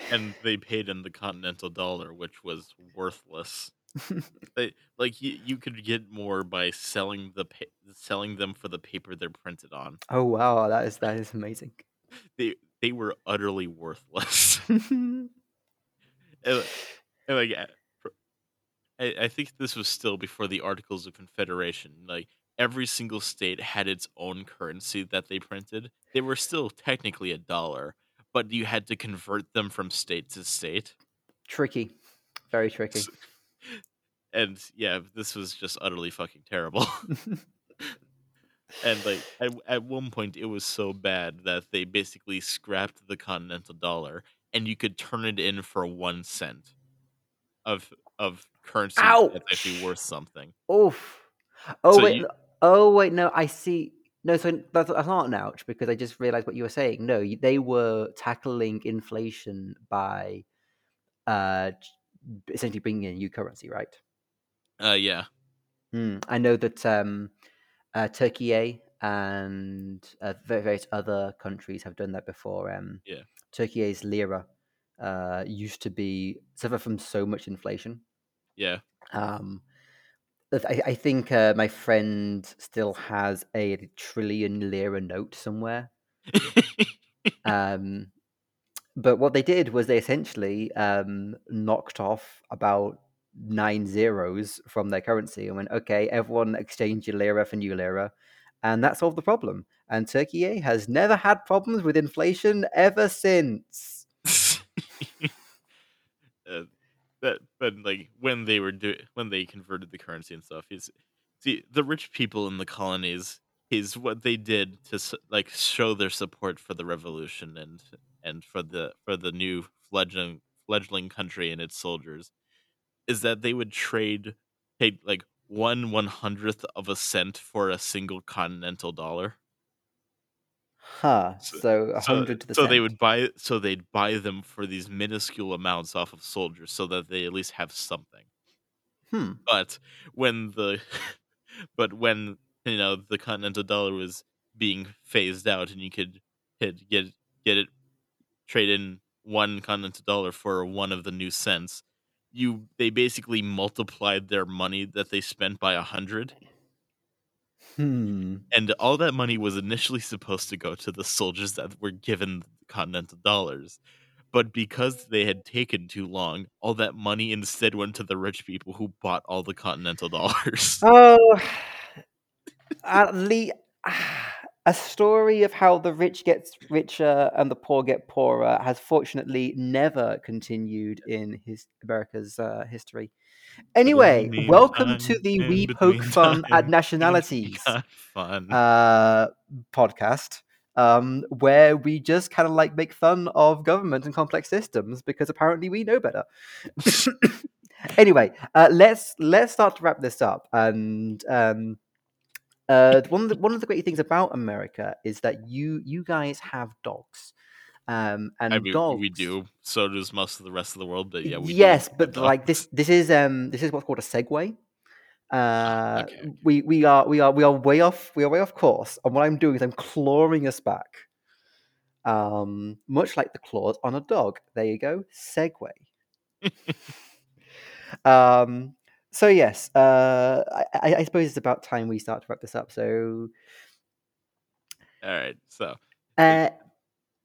And they paid in the continental dollar, which was worthless. They like you, you could get more by selling the pa- selling them for the paper they're printed on. oh wow, that is that is amazing. They they were utterly worthless. and, and, like I, I think this was still before the Articles of Confederation. Like every single state had its own currency that they printed. They were still technically a dollar, but you had to convert them from state to state. tricky, very tricky. And yeah, this was just utterly fucking terrible. and like at, at one point it was so bad that they basically scrapped the continental dollar and you could turn it in for one cent of of currency that's actually Ouch. worth something. Oof. Oh So wait, you- oh wait, no, I see. No, so that's, that's not an ouch because I just realized what you were saying. No, they were tackling inflation by uh, essentially bringing in a new currency, right? Uh yeah. Mm, I know that um, uh, Turkey and uh, va- various other countries have done that before. Um, Yeah. Turkey's lira uh, used to be suffer from so much inflation. Yeah. Um, I, I think uh, my friend still has a trillion lira note somewhere. Um, but what they did was they essentially um, knocked off about nine zeros from their currency and went, okay, everyone exchange your lira for new lira. And that solved the problem. And Turkey has never had problems with inflation ever since. uh, that but like when they were do when they converted the currency and stuff is see the rich people in the colonies is what they did to like show their support for the revolution and and for the for the new fledgling fledgling country and its soldiers is that they would trade take like one one hundredth of a cent for a single continental dollar Huh. So- So a so, hundred to the so they would buy so they'd buy them for these minuscule amounts off of soldiers so that they at least have something Hmm. but when the but when you know the continental dollar was being phased out and you could hit, get get it trade in one continental dollar for one of the new cents you they basically multiplied their money that they spent by a hundred Hmm. and all that money was initially supposed to go to the soldiers that were given continental dollars but because they had taken too long all that money instead went to the rich people who bought all the continental dollars Oh, at least a story of how the rich gets richer and the poor get poorer has fortunately never continued in his America's uh, history. Anyway, welcome to the We Poke Fun time at Nationalities fun. uh, podcast, um, where we just kind of like make fun of government and complex systems because apparently we know better. anyway, uh, let's let's start to wrap this up. And um, uh, one of the one of the great things about America is that you you guys have dogs, um, and I mean, dogs. we do. So does most of the rest of the world. But yeah, we yes, but like this this is um this is what's called a segue. Uh, okay, okay. we we are we are we are way off we are way off course, and what I'm doing is I'm clawing us back, um, much like the claws on a dog. There you go, segue. um, So yes, uh, I, I, suppose it's about time we start to wrap this up. So All right, so uh,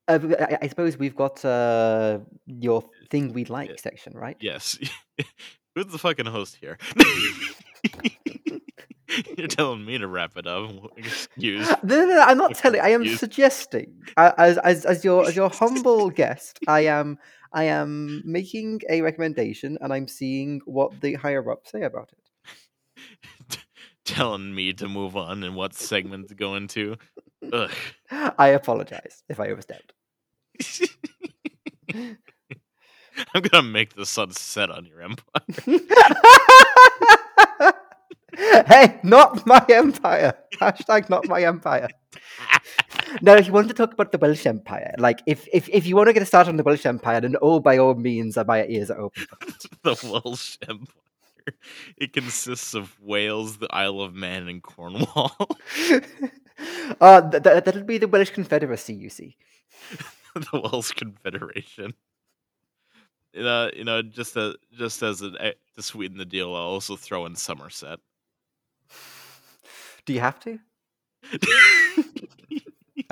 uh, I, I suppose we've got uh, your thing we'd like section, right? yes, who's the fucking host here? You're telling me to wrap it up. Excuse. No, no, no, I'm not telling. I am suggesting, uh, as as as your as your humble guest, I am I am making a recommendation, and I'm seeing what the higher ups say about it. telling me to move on and what segment to go into. Ugh. I apologize if I overstepped. I'm gonna make the sun set on your empire. hey, not my empire. Hashtag not my empire. Now, if you want to talk about the Welsh Empire, like if if, if you want to get a start on the Welsh Empire, then all by all means, my ears are open. the Welsh Empire. It consists of Wales, the Isle of Man, and Cornwall. uh, th- th- that'll be the Welsh Confederacy, you see. the Welsh Confederation. Uh, you know, just a, just as an, eh, to sweeten the deal, I'll also throw in Somerset. Do you have to?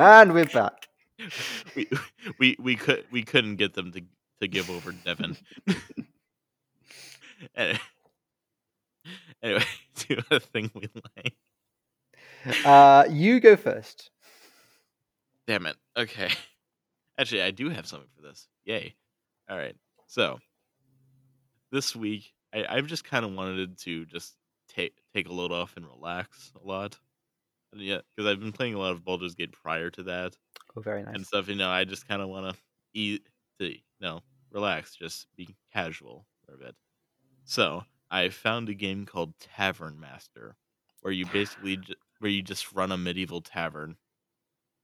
And we're back. we, we we could we couldn't get them to to give over Devon. anyway, anyway, do a thing we like. Uh, you go first. Damn it. Okay. Actually, I do have something for this. Yay. All right. So this week, I, I've just kind of wanted to just take take a load off and relax a lot. And yeah, because I've been playing a lot of Baldur's Gate prior to that Oh, very nice. and stuff. You know, I just kind of want to eat, to you know, relax, just be casual for a bit. So I found a game called Tavern Master, where you basically ju- where you just run a medieval tavern,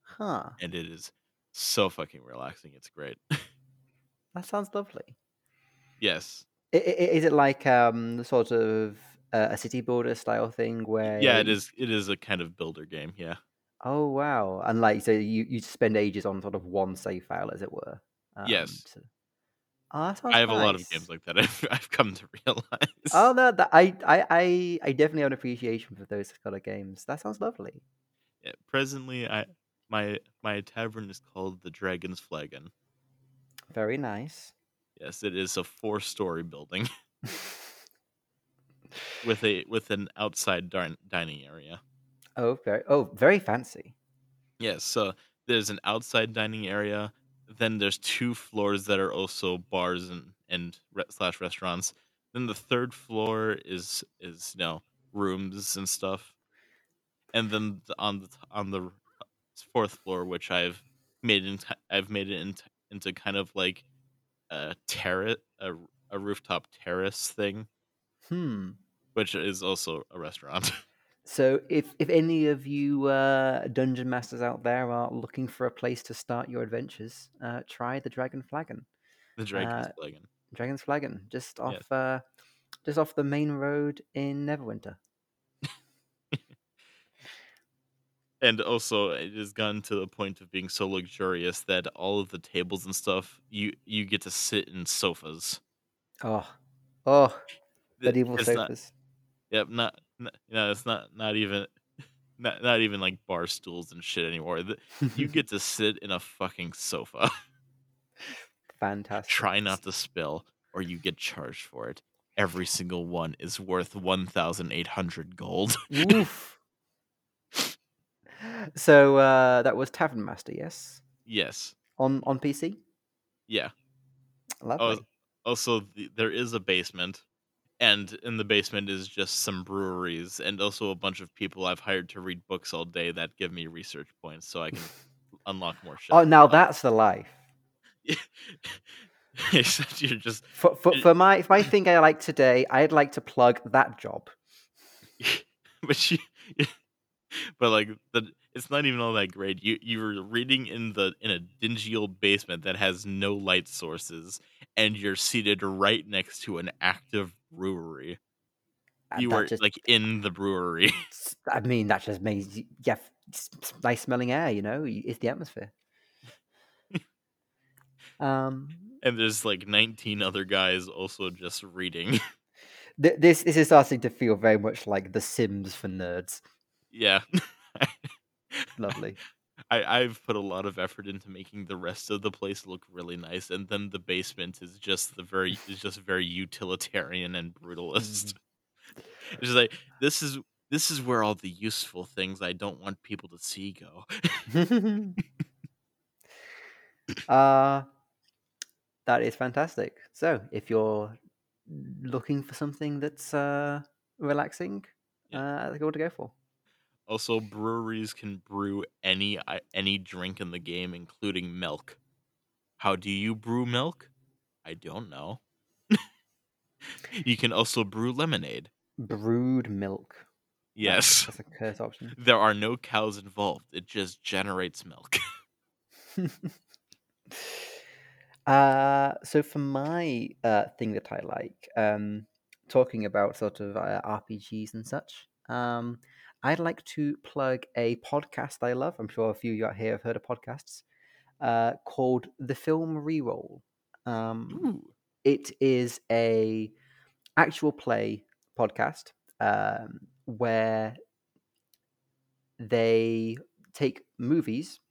Huh. and it is so fucking relaxing. It's great. That sounds lovely. yes, I- i- Is it like um sort of uh, a city builder style thing where? yeah, it is it is a kind of builder game. Yeah, Oh wow! And like, so you you spend ages on sort of one save file, as it were. Um, Yes. so- Oh, I have a lot of games like that. I've, I've come to realize. Oh no, that, I, I I I definitely have an appreciation for those kind of games. That sounds lovely. Yeah, presently, I my my tavern is called the Dragon's Flagon. Very nice. Yes, it is a four-story building with a with an outside din- dining area. oh, very oh, very fancy. Yes, so there's an outside dining area. Then there's two floors that are also bars and and re- slash restaurants. Then the third floor is is you know rooms and stuff. And then the, on the on the fourth floor, which I've made into I've made it into into kind of like a terrace, a, a rooftop terrace thing, Hmm. Which is also a restaurant. So, if if any of you uh, dungeon masters out there are looking for a place to start your adventures, uh, try the Dragon Flagon. the Dragon's Uh, Flagon. Dragon's Flagon, just off Yes. uh, just off the main road in Neverwinter. and also it has gotten to the point of being so luxurious that all of the tables and stuff you you get to sit in sofas. Oh, oh, medieval it's not- sofas. Yep, not, not you know, it's not not even not not even like bar stools and shit anymore. The- You get to sit in a fucking sofa. fantastic. Try not to spill, or you get charged for it. Every single one is worth one thousand eight hundred gold. Oof. so uh, that was Tavern Master, yes, yes, on on PC. yeah. Lovely. also the, there is a basement and in the basement is just some breweries and also a bunch of people i've hired to read books all day that give me research points so i can unlock more shit Oh, now that's the life. Except you're just For for, for my my thing I like today, I'd like to plug that job. but you but like the it's not even all that great you you're reading in the in a dingy old basement that has no light sources and you're seated right next to an active brewery And you that were just, like in the brewery I mean, that just makes you- yeah, nice smelling air. You know, it's the atmosphere. um. and there's like 19 other guys also just reading Th- this this is starting to feel very much like The Sims for nerds. Yeah. Lovely. I, I've put a lot of effort into making the rest of the place look really nice, and then the basement is just the very is just very utilitarian and brutalist. It's just like this is this is where all the useful things I don't want people to see go. uh that is fantastic. So, if you're looking for something that's uh relaxing, Yeah. uh that's to go for. Also, breweries can brew any any drink in the game, including milk. How do you brew milk? I don't know. you can also brew lemonade. Brewed milk. That's- Yes. That's a curse option. There are no cows involved. It just generates milk. uh, so for my uh, thing that I like, um, talking about sort of uh, RPGs and such, um, I'd like to plug a podcast I love. I'm sure a few of you out here have heard of podcasts uh, called The Film Reroll. Um, it is a actual play podcast um, where they take movies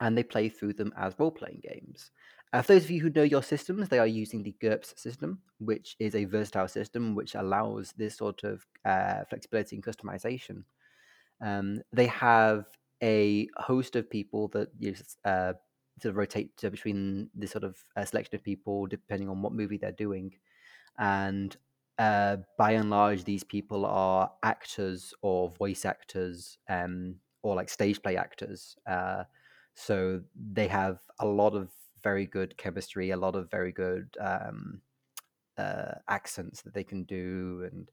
and they play through them as role playing games. Uh, for those of you who know your systems, they are using the GURPS system, which is a versatile system which allows this sort of uh, flexibility and customization. Um, they have a host of people that know, uh, sort of rotate between this sort of uh, selection of people depending on what movie they're doing. And uh, by and large, these people are actors or voice actors um, or like stage play actors. Uh, so they have a lot of very good chemistry, a lot of very good um, uh, accents that they can do, and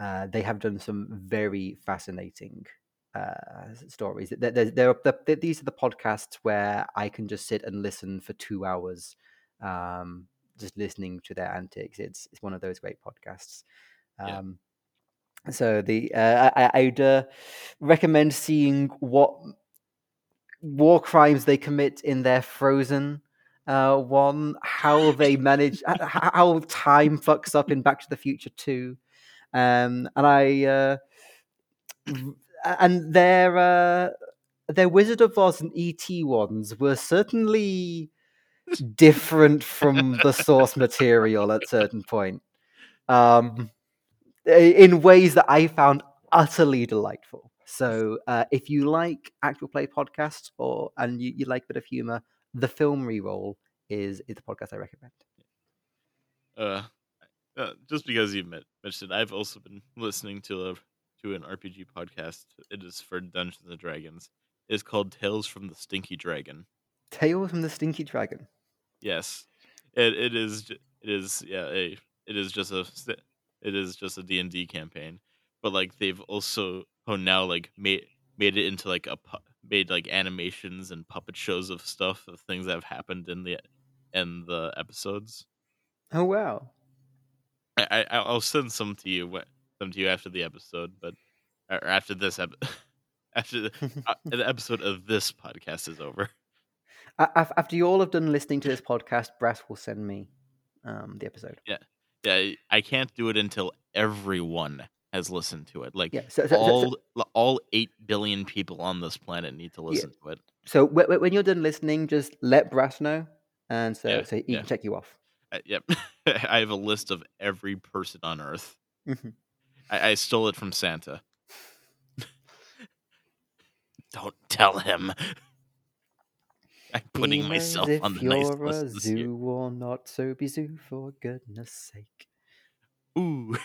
uh, they have done some very fascinating uh, stories. There, there, there are, the, these are the podcasts where I can just sit and listen for two hours, um, just listening to their antics. It's it's one of those great podcasts. Yeah. Um, so the uh, I, I'd uh, recommend seeing what war crimes they commit in their Frozen uh, one, how they manage, how time fucks up in Back to the Future two, um, and I uh, and their uh, their Wizard of Oz and ET ones were certainly different from the source material at certain point, um, in ways that I found utterly delightful. So, uh, if you like actual play podcasts or and you, you like a bit of humor, the film reroll is is the podcast I recommend. Uh, uh, just because you men- mentioned, it, I've also been listening to a to an RPG podcast. It is for Dungeons and Dragons. It's called Tales from the Stinky Dragon. Tales from the Stinky Dragon. Yes, it it is it is yeah a it is just a it is just a D and D campaign, but like they've also oh now like made made it into like a made like animations and puppet shows of stuff of things that have happened in the in the episodes. Oh wow! I, I I'll send some to you some to you after the episode, but or after this ep- after the, uh, the episode of this podcast is over. After you all have done listening to this podcast, Brass will send me um, the episode. Yeah, yeah. I can't do it until everyone has listened to it. Like Yeah. So, so, so, so, all all eight billion people on this planet need to listen to it. so wh- when you're done listening, just let Brass know, and so Yeah, so he yeah. can check you off. Uh, yep, I have a list of every person on Earth. Mhm. I, I stole it from Santa. Don't tell him. I'm putting Beam myself if on the you're a list year. zoo or not, so be zoo for goodness sake. Ooh.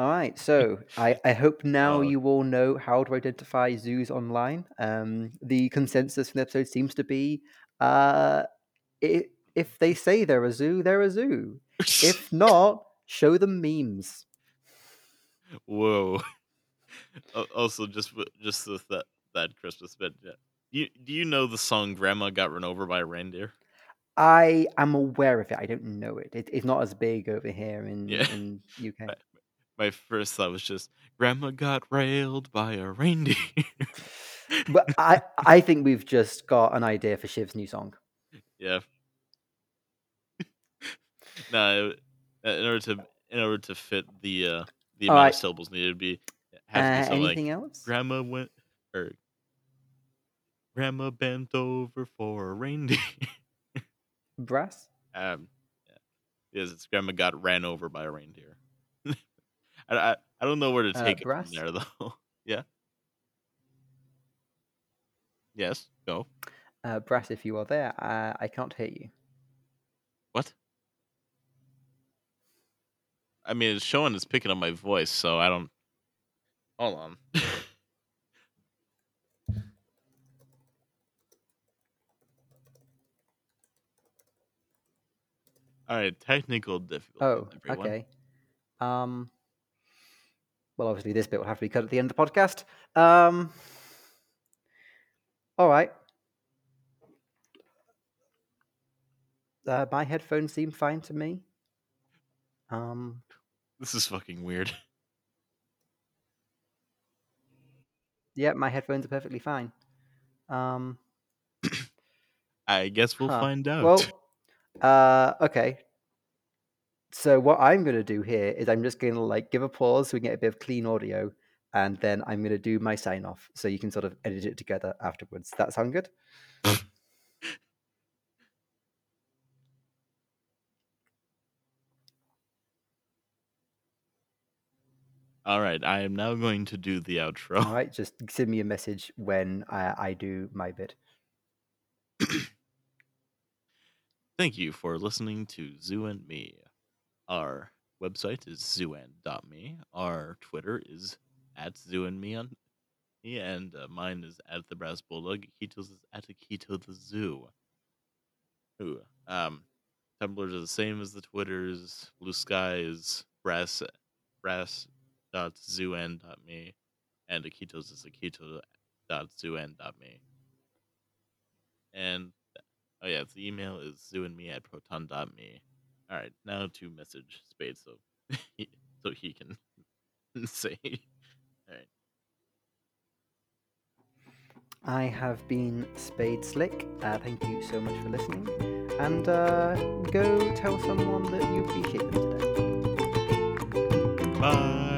All right, so I, I hope now Uh, you all know how to identify zoos online. Um, the consensus from the episode seems to be uh, i if they say they're a zoo, they're a zoo. If not, show them memes. Whoa. Also, just just with that that Christmas bit, yeah. you do you know the song "Grandma Got Run Over by a Reindeer"? I am aware of it. I don't know it. it it's not as big over here in, Yeah. in UK. My first thought was just "Grandma got railed by a reindeer." But I, I think we've just got an idea for Shiv's new song. yeah, No, in order to in order to fit the uh the All amount right. of syllables needed to be Uh, have to be something like anything else? grandma went or grandma bent over for a reindeer. Brass? um, yeah. yes, it's grandma got ran over by a reindeer. I, I I don't know where to Uh, take it brass? from there though. yeah. Yes. Go. Uh, Brass, if you are there, uh, I can't hear you. What? I mean, it's showing it's picking up my voice, so I don't. Hold on. All right, technical difficulty. Oh, everyone. okay. Um. Well, obviously, this bit will have to be cut at the end of the podcast. Um. All right. Uh, my headphones seem fine to me. Um. This is fucking weird. Yeah, my headphones are perfectly fine. Um. I guess we'll Huh. find out. Well, uh, okay. So what I'm going to do here is I'm just going to like give a pause so we can get a bit of clean audio, and then I'm going to do my sign off so you can sort of edit it together afterwards. That sound good? All right, I am now going to do the outro. All right, just send me a message when I, I do my bit. Thank you for listening to Zoo and Me. Our website is zooand.me. Our Twitter is at zoo and on me, and uh, mine is at the Brass Bulldog. Akito's is at Akito the Zoo. Ooh, um, Tumblrs are the same as the Twitters. Blue Sky is brass brass dot and Akito's is Akito dot. And oh yeah, the email is zooandme at proton.me. All right, now to message Spade so he, so he can say. All right. I have been Spades Slick. Uh, thank you so much for listening, and uh, go tell someone that you appreciate them today. Bye.